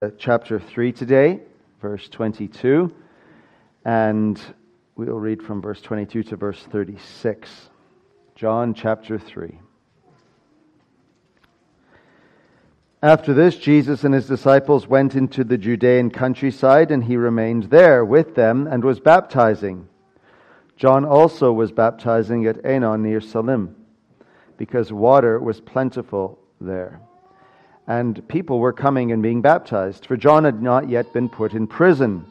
Uh, chapter 3 today, verse 22, and we'll read from verse 22 to verse 36. John chapter 3. After this, Jesus and his disciples went into the Judean countryside, and he remained there with them and was baptizing. John also was baptizing at Aenon near Salim, because water was plentiful there and people were coming and being baptized, for John had not yet been put in prison.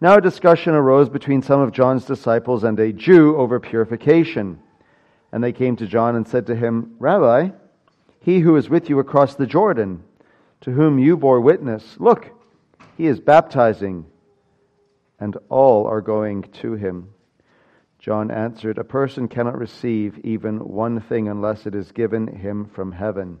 Now a discussion arose between some of John's disciples and a Jew over purification. And they came to John and said to him, Rabbi, he who is with you across the Jordan, to whom you bore witness, look, he is baptizing, and all are going to him. John answered, A person cannot receive even one thing unless it is given him from heaven.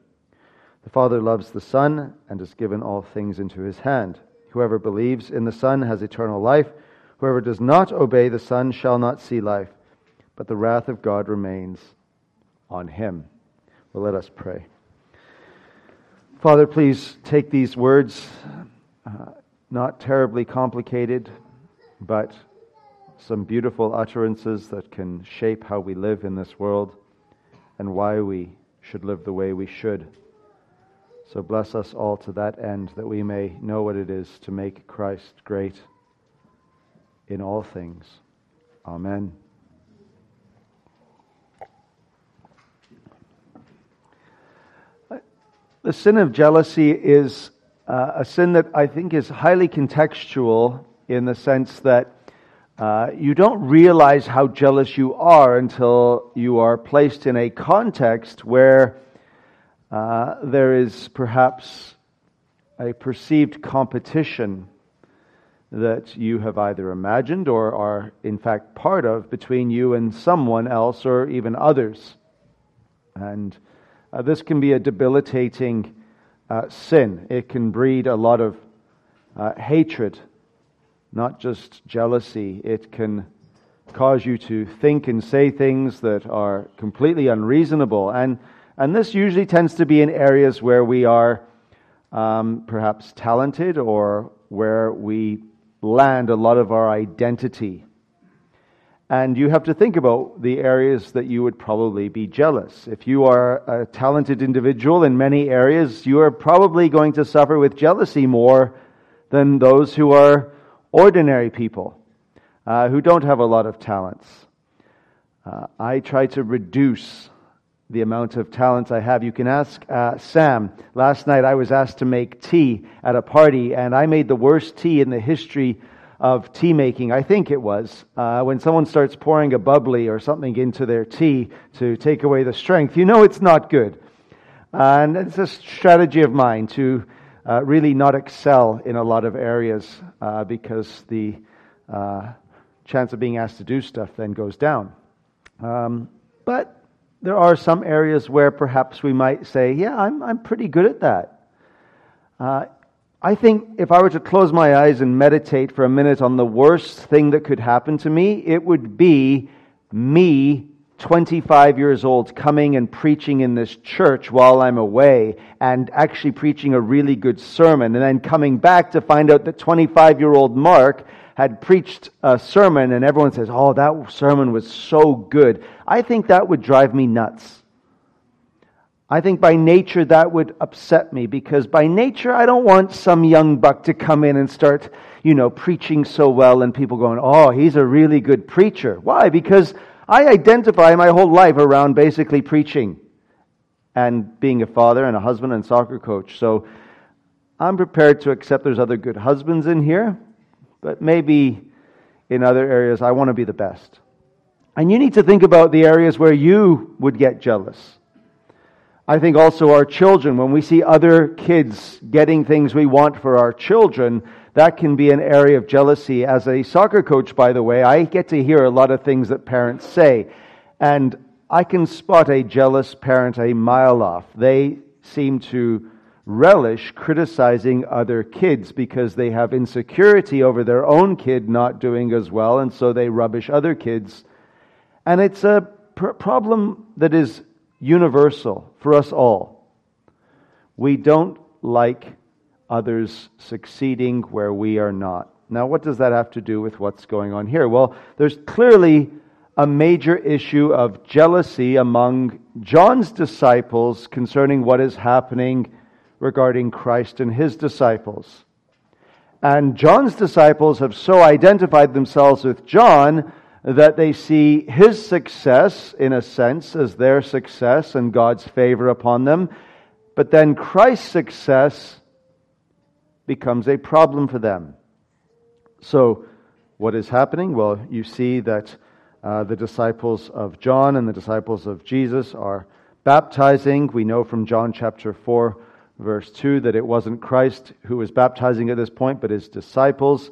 The Father loves the Son and has given all things into his hand. Whoever believes in the Son has eternal life. Whoever does not obey the Son shall not see life, but the wrath of God remains on him. Well, let us pray. Father, please take these words, uh, not terribly complicated, but some beautiful utterances that can shape how we live in this world and why we should live the way we should. So bless us all to that end, that we may know what it is to make Christ great in all things. Amen. The sin of jealousy is uh, a sin that I think is highly contextual in the sense that uh, you don't realize how jealous you are until you are placed in a context where uh, there is perhaps a perceived competition that you have either imagined or are in fact part of between you and someone else or even others. And uh, this can be a debilitating uh, sin. It can breed a lot of uh, hatred, not just jealousy. It can cause you to think and say things that are completely unreasonable. And and this usually tends to be in areas where we are um, perhaps talented or where we land a lot of our identity. And you have to think about the areas that you would probably be jealous. If you are a talented individual in many areas, you are probably going to suffer with jealousy more than those who are ordinary people uh, who don't have a lot of talents. Uh, I try to reduce the amount of talents I have. You can ask uh, Sam. Last night I was asked to make tea at a party, and I made the worst tea in the history of tea making. I think it was. Uh, when someone starts pouring a bubbly or something into their tea to take away the strength, you know it's not good. and it's a strategy of mine to uh, really not excel in a lot of areas uh, because the uh, chance of being asked to do stuff then goes down. Um, but there are some areas where perhaps we might say, yeah, I'm, I'm pretty good at that. Uh, I think if I were to close my eyes and meditate for a minute on the worst thing that could happen to me, it would be me, 25 years old, coming and preaching in this church while I'm away and actually preaching a really good sermon and then coming back to find out that 25 year old Mark had preached a sermon and everyone says, Oh, that sermon was so good. I think that would drive me nuts. I think by nature that would upset me because by nature I don't want some young buck to come in and start, you know, preaching so well and people going, oh, he's a really good preacher. Why? Because I identify my whole life around basically preaching and being a father and a husband and soccer coach. So I'm prepared to accept there's other good husbands in here, but maybe in other areas I want to be the best. And you need to think about the areas where you would get jealous. I think also our children, when we see other kids getting things we want for our children, that can be an area of jealousy. As a soccer coach, by the way, I get to hear a lot of things that parents say. And I can spot a jealous parent a mile off. They seem to relish criticizing other kids because they have insecurity over their own kid not doing as well, and so they rubbish other kids. And it's a pr- problem that is universal for us all. We don't like others succeeding where we are not. Now, what does that have to do with what's going on here? Well, there's clearly a major issue of jealousy among John's disciples concerning what is happening regarding Christ and his disciples. And John's disciples have so identified themselves with John that they see his success, in a sense, as their success and God's favor upon them. But then Christ's success becomes a problem for them. So, what is happening? Well, you see that uh, the disciples of John and the disciples of Jesus are baptizing. We know from John chapter 4, verse 2, that it wasn't Christ who was baptizing at this point, but his disciples.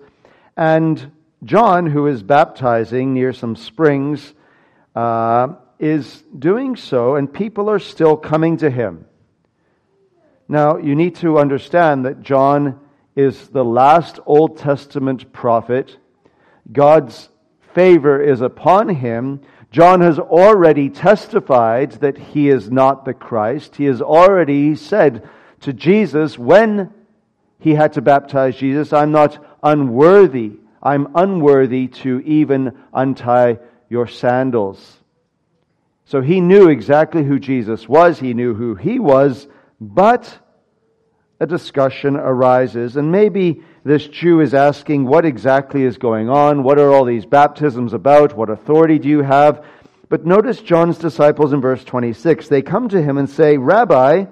And John, who is baptizing near some springs, uh, is doing so, and people are still coming to him. Now, you need to understand that John is the last Old Testament prophet. God's favor is upon him. John has already testified that he is not the Christ. He has already said to Jesus when he had to baptize Jesus, I'm not unworthy I'm unworthy to even untie your sandals. So he knew exactly who Jesus was, he knew who he was, but a discussion arises, and maybe this Jew is asking what exactly is going on, what are all these baptisms about, what authority do you have? But notice John's disciples in verse 26. They come to him and say, Rabbi,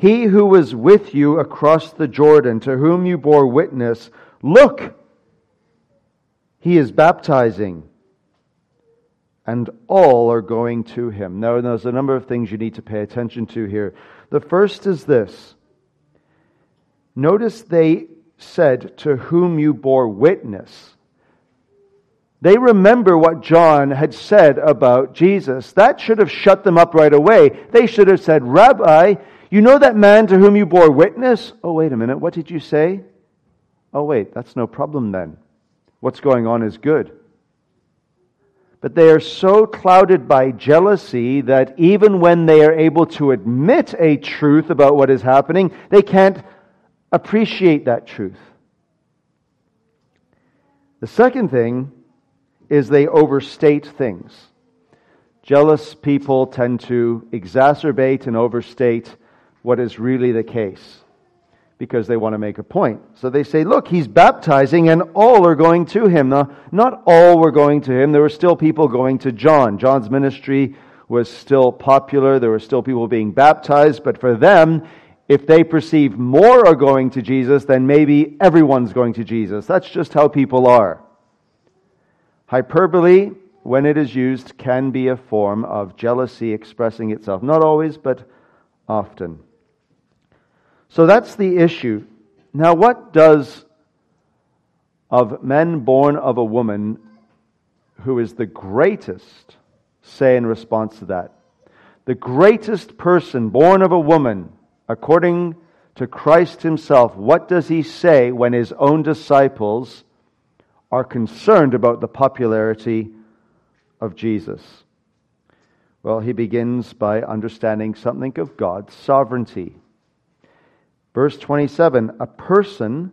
he who was with you across the Jordan, to whom you bore witness, Look! He is baptizing. And all are going to him. Now, there's a number of things you need to pay attention to here. The first is this Notice they said, To whom you bore witness. They remember what John had said about Jesus. That should have shut them up right away. They should have said, Rabbi, you know that man to whom you bore witness? Oh, wait a minute. What did you say? Oh, wait, that's no problem then. What's going on is good. But they are so clouded by jealousy that even when they are able to admit a truth about what is happening, they can't appreciate that truth. The second thing is they overstate things. Jealous people tend to exacerbate and overstate what is really the case because they want to make a point. So they say, look, he's baptizing and all are going to him. Now, not all were going to him. There were still people going to John. John's ministry was still popular. There were still people being baptized. But for them, if they perceive more are going to Jesus, then maybe everyone's going to Jesus. That's just how people are. Hyperbole, when it is used, can be a form of jealousy expressing itself. Not always, but often. So that's the issue. Now, what does of men born of a woman who is the greatest say in response to that? The greatest person born of a woman, according to Christ himself, what does he say when his own disciples are concerned about the popularity of Jesus? Well, he begins by understanding something of God's sovereignty. Verse 27 A person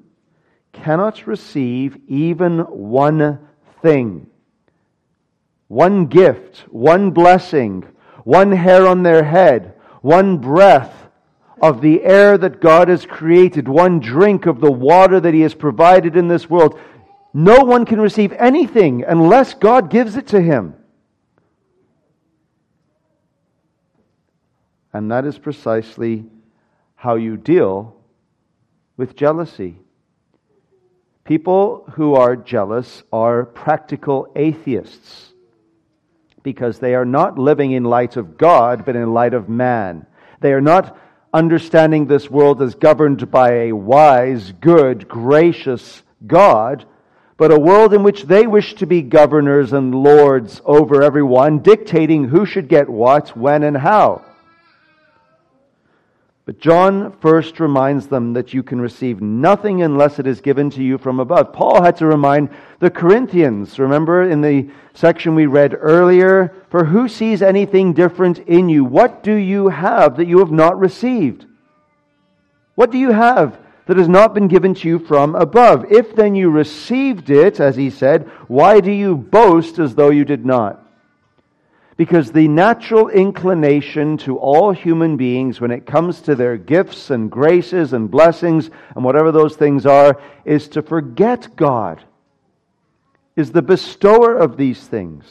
cannot receive even one thing, one gift, one blessing, one hair on their head, one breath of the air that God has created, one drink of the water that He has provided in this world. No one can receive anything unless God gives it to him. And that is precisely how you deal with jealousy. People who are jealous are practical atheists because they are not living in light of God, but in light of man. They are not understanding this world as governed by a wise, good, gracious God, but a world in which they wish to be governors and lords over everyone, dictating who should get what, when, and how. But John first reminds them that you can receive nothing unless it is given to you from above. Paul had to remind the Corinthians, remember in the section we read earlier, for who sees anything different in you? What do you have that you have not received? What do you have that has not been given to you from above? If then you received it, as he said, why do you boast as though you did not? Because the natural inclination to all human beings when it comes to their gifts and graces and blessings and whatever those things are is to forget God, is the bestower of these things.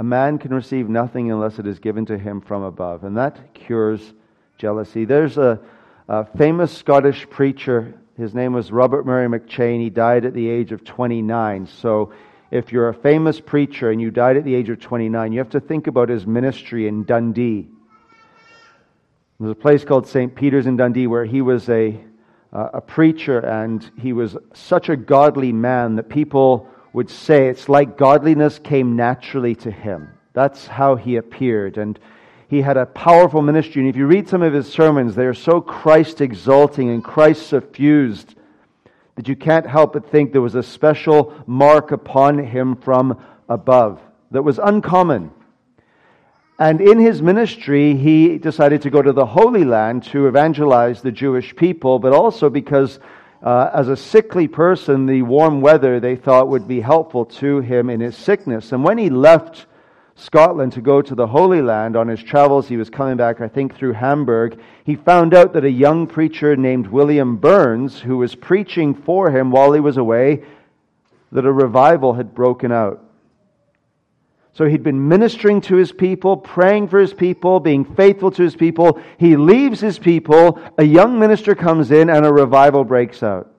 A man can receive nothing unless it is given to him from above, and that cures jealousy. There's a, a famous Scottish preacher. His name was Robert Murray McCheyne. He died at the age of 29. So if you're a famous preacher and you died at the age of 29, you have to think about his ministry in Dundee. There's a place called St. Peter's in Dundee where he was a, uh, a preacher and he was such a godly man that people would say it's like godliness came naturally to him. That's how he appeared. And he had a powerful ministry. And if you read some of his sermons, they are so Christ exalting and Christ suffused that you can't help but think there was a special mark upon him from above that was uncommon. And in his ministry, he decided to go to the Holy Land to evangelize the Jewish people, but also because uh, as a sickly person, the warm weather they thought would be helpful to him in his sickness. And when he left Scotland to go to the Holy Land on his travels. He was coming back, I think, through Hamburg. He found out that a young preacher named William Burns, who was preaching for him while he was away, that a revival had broken out. So he'd been ministering to his people, praying for his people, being faithful to his people. He leaves his people, a young minister comes in, and a revival breaks out.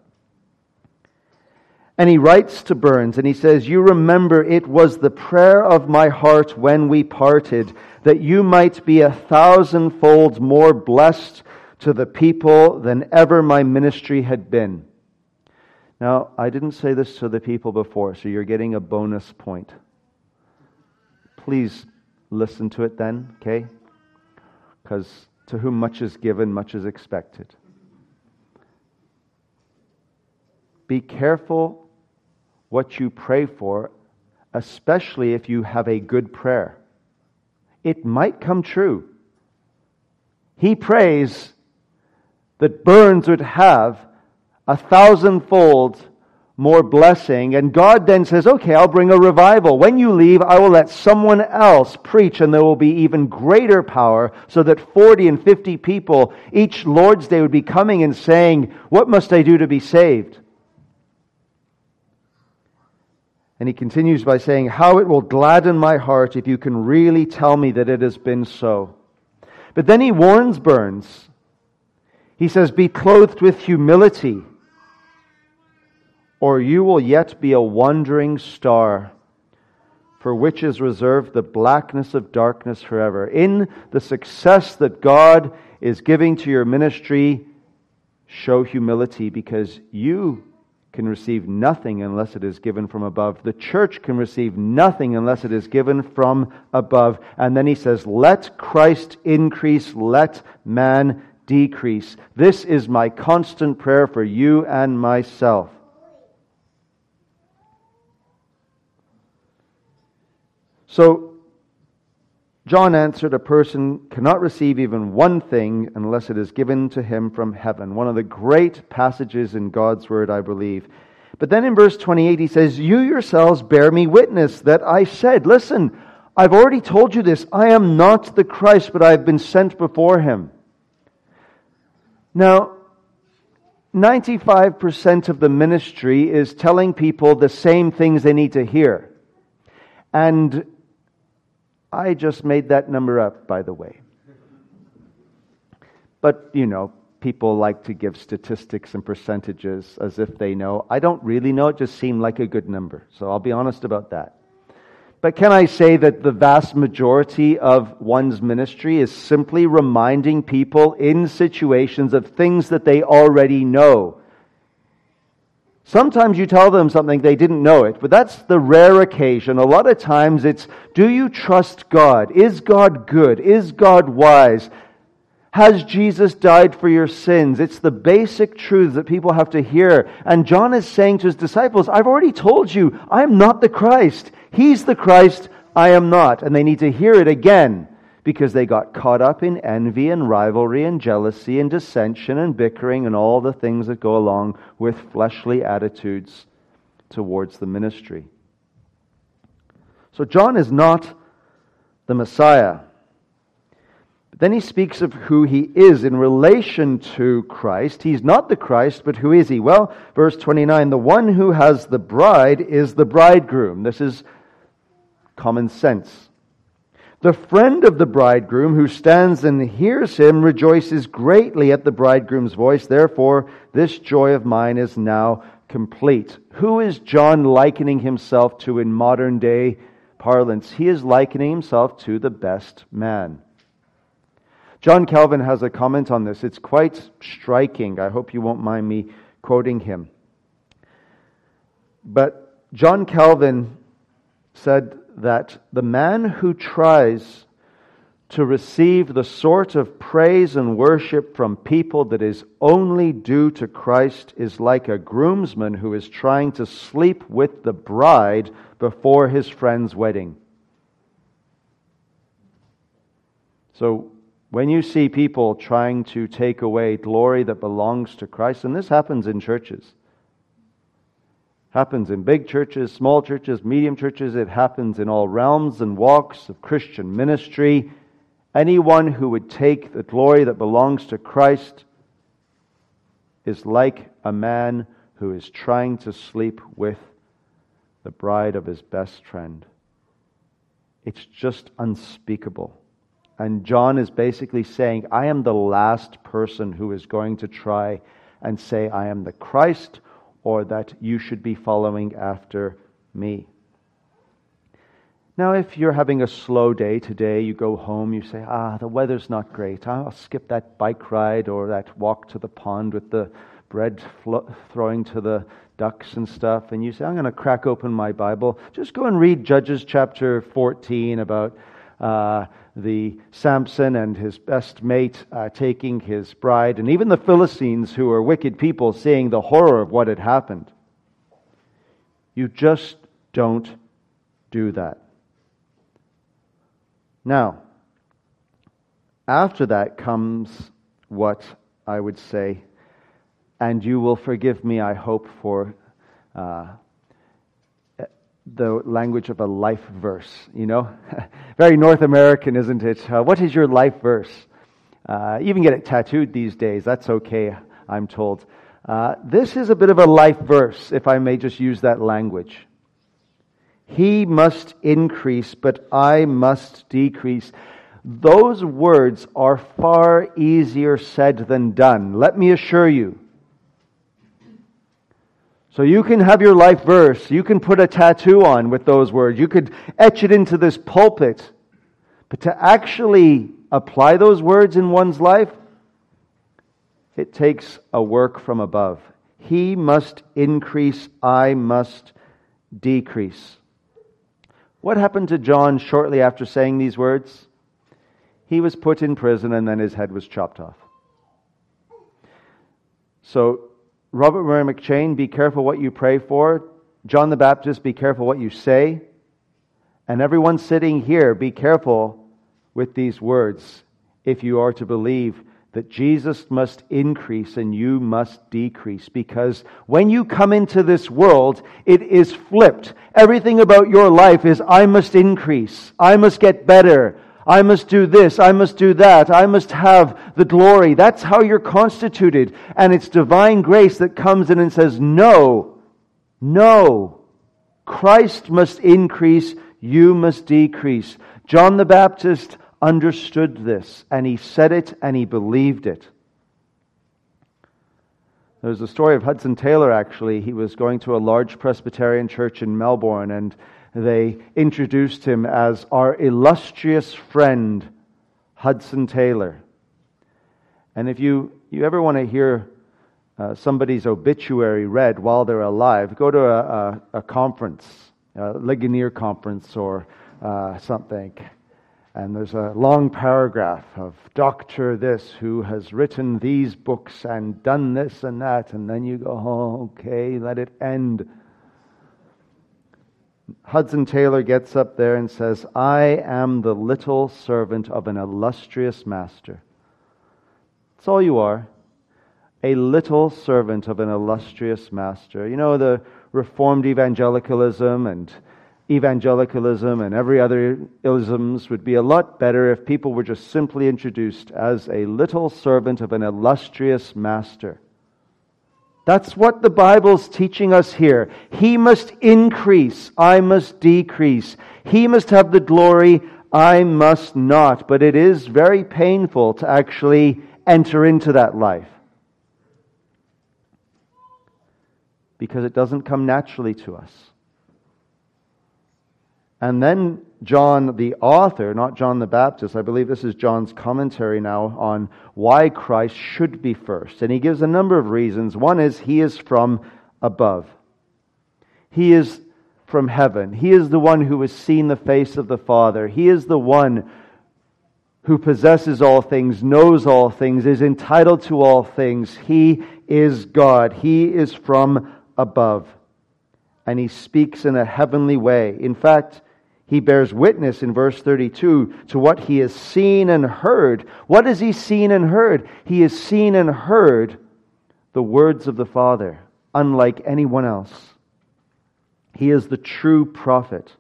And he writes to Burns and he says, You remember it was the prayer of my heart when we parted that you might be a thousandfold more blessed to the people than ever my ministry had been. Now, I didn't say this to the people before, so you're getting a bonus point. Please listen to it then, okay? Because to whom much is given, much is expected. Be careful what you pray for, especially if you have a good prayer. It might come true. He prays that Burns would have a thousandfold more blessing. And God then says, okay, I'll bring a revival. When you leave, I will let someone else preach and there will be even greater power so that 40 and 50 people each Lord's Day would be coming and saying, what must I do to be saved? And he continues by saying, How it will gladden my heart if you can really tell me that it has been so. But then he warns Burns. He says, Be clothed with humility, or you will yet be a wandering star, for which is reserved the blackness of darkness forever. In the success that God is giving to your ministry, show humility because you can receive nothing unless it is given from above. The church can receive nothing unless it is given from above. And then he says, Let Christ increase, let man decrease. This is my constant prayer for you and myself. So, John answered, A person cannot receive even one thing unless it is given to him from heaven. One of the great passages in God's Word, I believe. But then in verse 28, he says, You yourselves bear me witness that I said, Listen, I've already told you this. I am not the Christ, but I have been sent before him. Now, 95% of the ministry is telling people the same things they need to hear. And I just made that number up, by the way. But, you know, people like to give statistics and percentages as if they know. I don't really know, it just seemed like a good number. So I'll be honest about that. But can I say that the vast majority of one's ministry is simply reminding people in situations of things that they already know? Sometimes you tell them something they didn't know it, but that's the rare occasion. A lot of times it's, do you trust God? Is God good? Is God wise? Has Jesus died for your sins? It's the basic truths that people have to hear. And John is saying to his disciples, I've already told you, I'm not the Christ. He's the Christ, I am not. And they need to hear it again because they got caught up in envy and rivalry and jealousy and dissension and bickering and all the things that go along with fleshly attitudes towards the ministry. So John is not the Messiah. But then he speaks of who he is in relation to Christ. He's not the Christ, but who is he? Well, verse 29 the one who has the bride is the bridegroom. This is common sense. The friend of the bridegroom who stands and hears him rejoices greatly at the bridegroom's voice. Therefore, this joy of mine is now complete. Who is John likening himself to in modern day parlance? He is likening himself to the best man. John Calvin has a comment on this. It's quite striking. I hope you won't mind me quoting him. But John Calvin said that the man who tries to receive the sort of praise and worship from people that is only due to Christ is like a groomsman who is trying to sleep with the bride before his friend's wedding. So, when you see people trying to take away glory that belongs to Christ, and this happens in churches, happens in big churches, small churches, medium churches. It happens in all realms and walks of Christian ministry. Anyone who would take the glory that belongs to Christ is like a man who is trying to sleep with the bride of his best friend. It's just unspeakable. And John is basically saying, I am the last person who is going to try and say, I am the Christ or that you should be following after me. Now, if you're having a slow day today, you go home, you say, Ah, the weather's not great. I'll skip that bike ride or that walk to the pond with the bread flo- throwing to the ducks and stuff. And you say, I'm going to crack open my Bible. Just go and read Judges chapter 14 about uh, the Samson and his best mate uh, taking his bride, and even the Philistines, who are wicked people, seeing the horror of what had happened. You just don't do that. Now, after that comes what I would say, and you will forgive me, I hope, for uh, the language of a life verse, you know? Very North American, isn't it? Uh, what is your life verse? Uh, even get it tattooed these days. That's okay, I'm told. Uh, this is a bit of a life verse, if I may just use that language. He must increase, but I must decrease. Those words are far easier said than done. Let me assure you. So you can have your life verse. You can put a tattoo on with those words. You could etch it into this pulpit. But to actually apply those words in one's life, it takes a work from above. He must increase, I must decrease. What happened to John shortly after saying these words? He was put in prison and then his head was chopped off. So Robert Murray McCheyne, be careful what you pray for. John the Baptist, be careful what you say. And everyone sitting here, be careful with these words if you are to believe that Jesus must increase and you must decrease because when you come into this world, it is flipped. Everything about your life is, I must increase. I must get better. I must do this. I must do that. I must have the glory. That's how you're constituted. And it's divine grace that comes in and says, no, no. Christ must increase. You must decrease. John the Baptist understood this, and he said it and he believed it. There's a story of Hudson Taylor, actually. He was going to a large Presbyterian church in Melbourne, and they introduced him as our illustrious friend, Hudson Taylor. And if you, you ever want to hear uh, somebody's obituary read while they're alive, go to a, a, a conference, a Ligonier conference or uh, something and there's a long paragraph of Doctor this who has written these books and done this and that, and then you go, oh, okay, let it end. Hudson Taylor gets up there and says, I am the little servant of an illustrious master. That's all you are. A little servant of an illustrious master. You know, the Reformed evangelicalism and evangelicalism and every other isms would be a lot better if people were just simply introduced as a little servant of an illustrious master. That's what the Bible's teaching us here. He must increase, I must decrease. He must have the glory, I must not. But it is very painful to actually enter into that life. Because it doesn't come naturally to us. And then John, the author, not John the Baptist, I believe this is John's commentary now on why Christ should be first. And he gives a number of reasons. One is he is from above, he is from heaven. He is the one who has seen the face of the Father. He is the one who possesses all things, knows all things, is entitled to all things. He is God. He is from above. And he speaks in a heavenly way. In fact, he bears witness in verse 32 to what he has seen and heard. What has he seen and heard? He has seen and heard the words of the Father, unlike anyone else. He is the true prophet.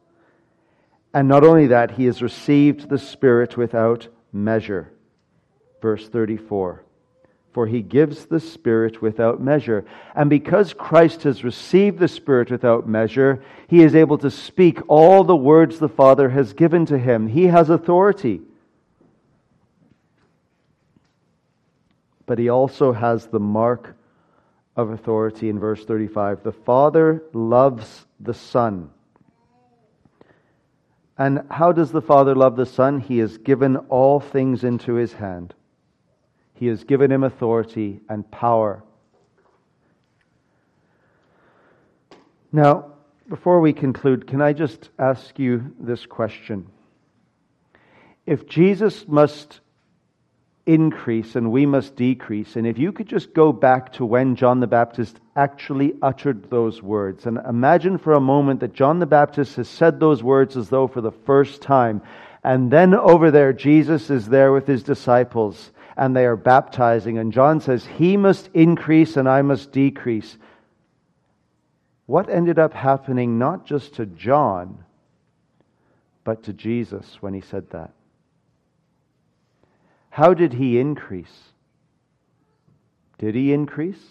And not only that, he has received the Spirit without measure. Verse 34 for he gives the Spirit without measure. And because Christ has received the Spirit without measure, he is able to speak all the words the Father has given to him. He has authority. But he also has the mark of authority in verse 35. The Father loves the Son. And how does the Father love the Son? He has given all things into his hand. He has given him authority and power. Now, before we conclude, can I just ask you this question? If Jesus must increase and we must decrease, and if you could just go back to when John the Baptist actually uttered those words, and imagine for a moment that John the Baptist has said those words as though for the first time, and then over there, Jesus is there with his disciples and they are baptizing. And John says, He must increase and I must decrease. What ended up happening not just to John, but to Jesus when he said that? How did he increase? Did he increase?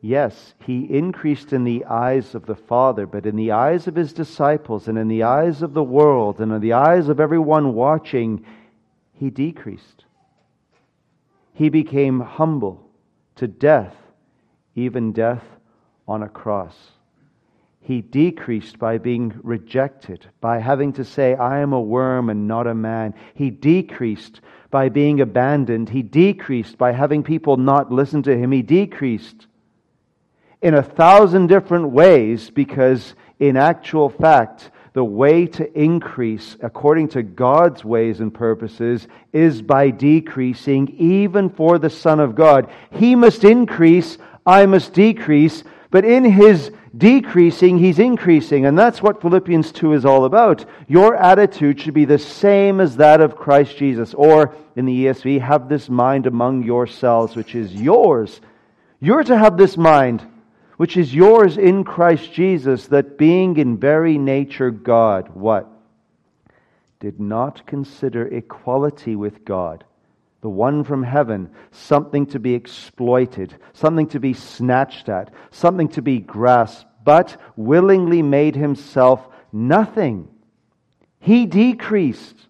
Yes, he increased in the eyes of the Father, but in the eyes of his disciples and in the eyes of the world and in the eyes of everyone watching, he decreased. He became humble to death, even death on a cross. He decreased by being rejected, by having to say, I am a worm and not a man. He decreased by being abandoned. He decreased by having people not listen to him. He decreased in a thousand different ways because, in actual fact, the way to increase according to God's ways and purposes is by decreasing, even for the Son of God. He must increase, I must decrease, but in his decreasing, he's increasing. And that's what Philippians 2 is all about. Your attitude should be the same as that of Christ Jesus. Or, in the ESV, have this mind among yourselves, which is yours. You're to have this mind, which is yours in Christ Jesus, that being in very nature God, what? Did not consider equality with God the one from heaven, something to be exploited, something to be snatched at, something to be grasped, but willingly made himself nothing. He decreased,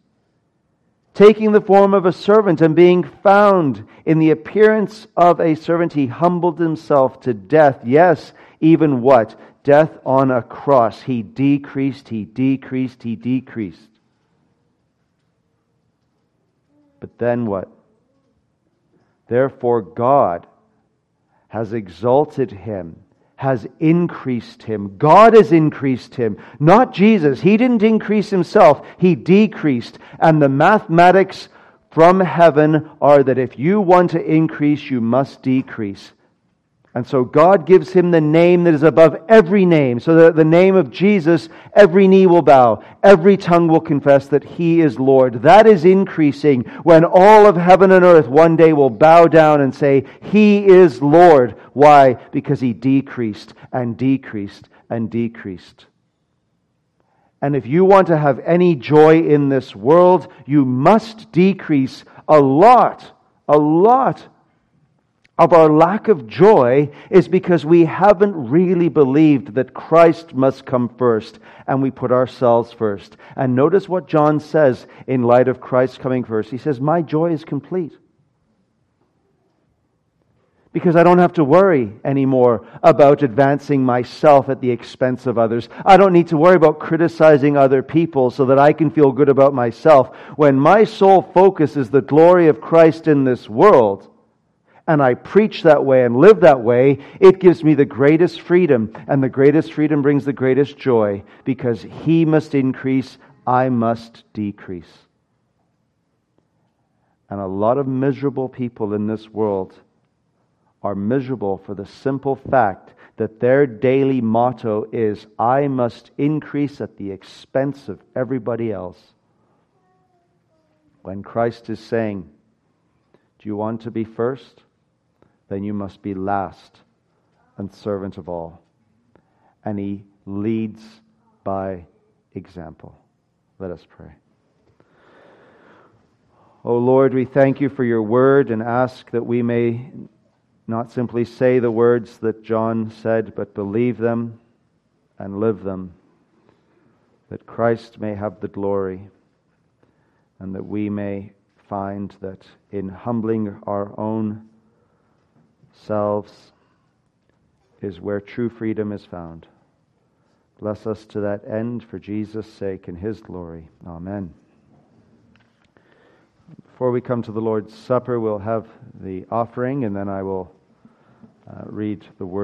taking the form of a servant and being found in the appearance of a servant, he humbled himself to death. Yes, even what? Death on a cross. He decreased, he decreased, he decreased. But then what? Therefore, God has exalted him, has increased him. God has increased him, not Jesus. He didn't increase himself, he decreased. And the mathematics from heaven are that if you want to increase, you must decrease. And so God gives him the name that is above every name, so that the name of Jesus, every knee will bow, every tongue will confess that he is Lord. That is increasing when all of heaven and earth one day will bow down and say, He is Lord. Why? Because he decreased and decreased and decreased. And if you want to have any joy in this world, you must decrease a lot, a lot of our lack of joy is because we haven't really believed that Christ must come first and we put ourselves first. And notice what John says in light of Christ coming first. He says, My joy is complete. Because I don't have to worry anymore about advancing myself at the expense of others. I don't need to worry about criticizing other people so that I can feel good about myself. When my sole focus is the glory of Christ in this world, and I preach that way and live that way, it gives me the greatest freedom. And the greatest freedom brings the greatest joy because He must increase, I must decrease. And a lot of miserable people in this world are miserable for the simple fact that their daily motto is, I must increase at the expense of everybody else. When Christ is saying, Do you want to be first? Then you must be last and servant of all. And he leads by example. Let us pray. O oh Lord, we thank you for your word and ask that we may not simply say the words that John said, but believe them and live them, that Christ may have the glory, and that we may find that in humbling our own selves is where true freedom is found. Bless us to that end for Jesus' sake and his glory. Amen. Before we come to the Lord's Supper, we'll have the offering, and then I will uh, read the word.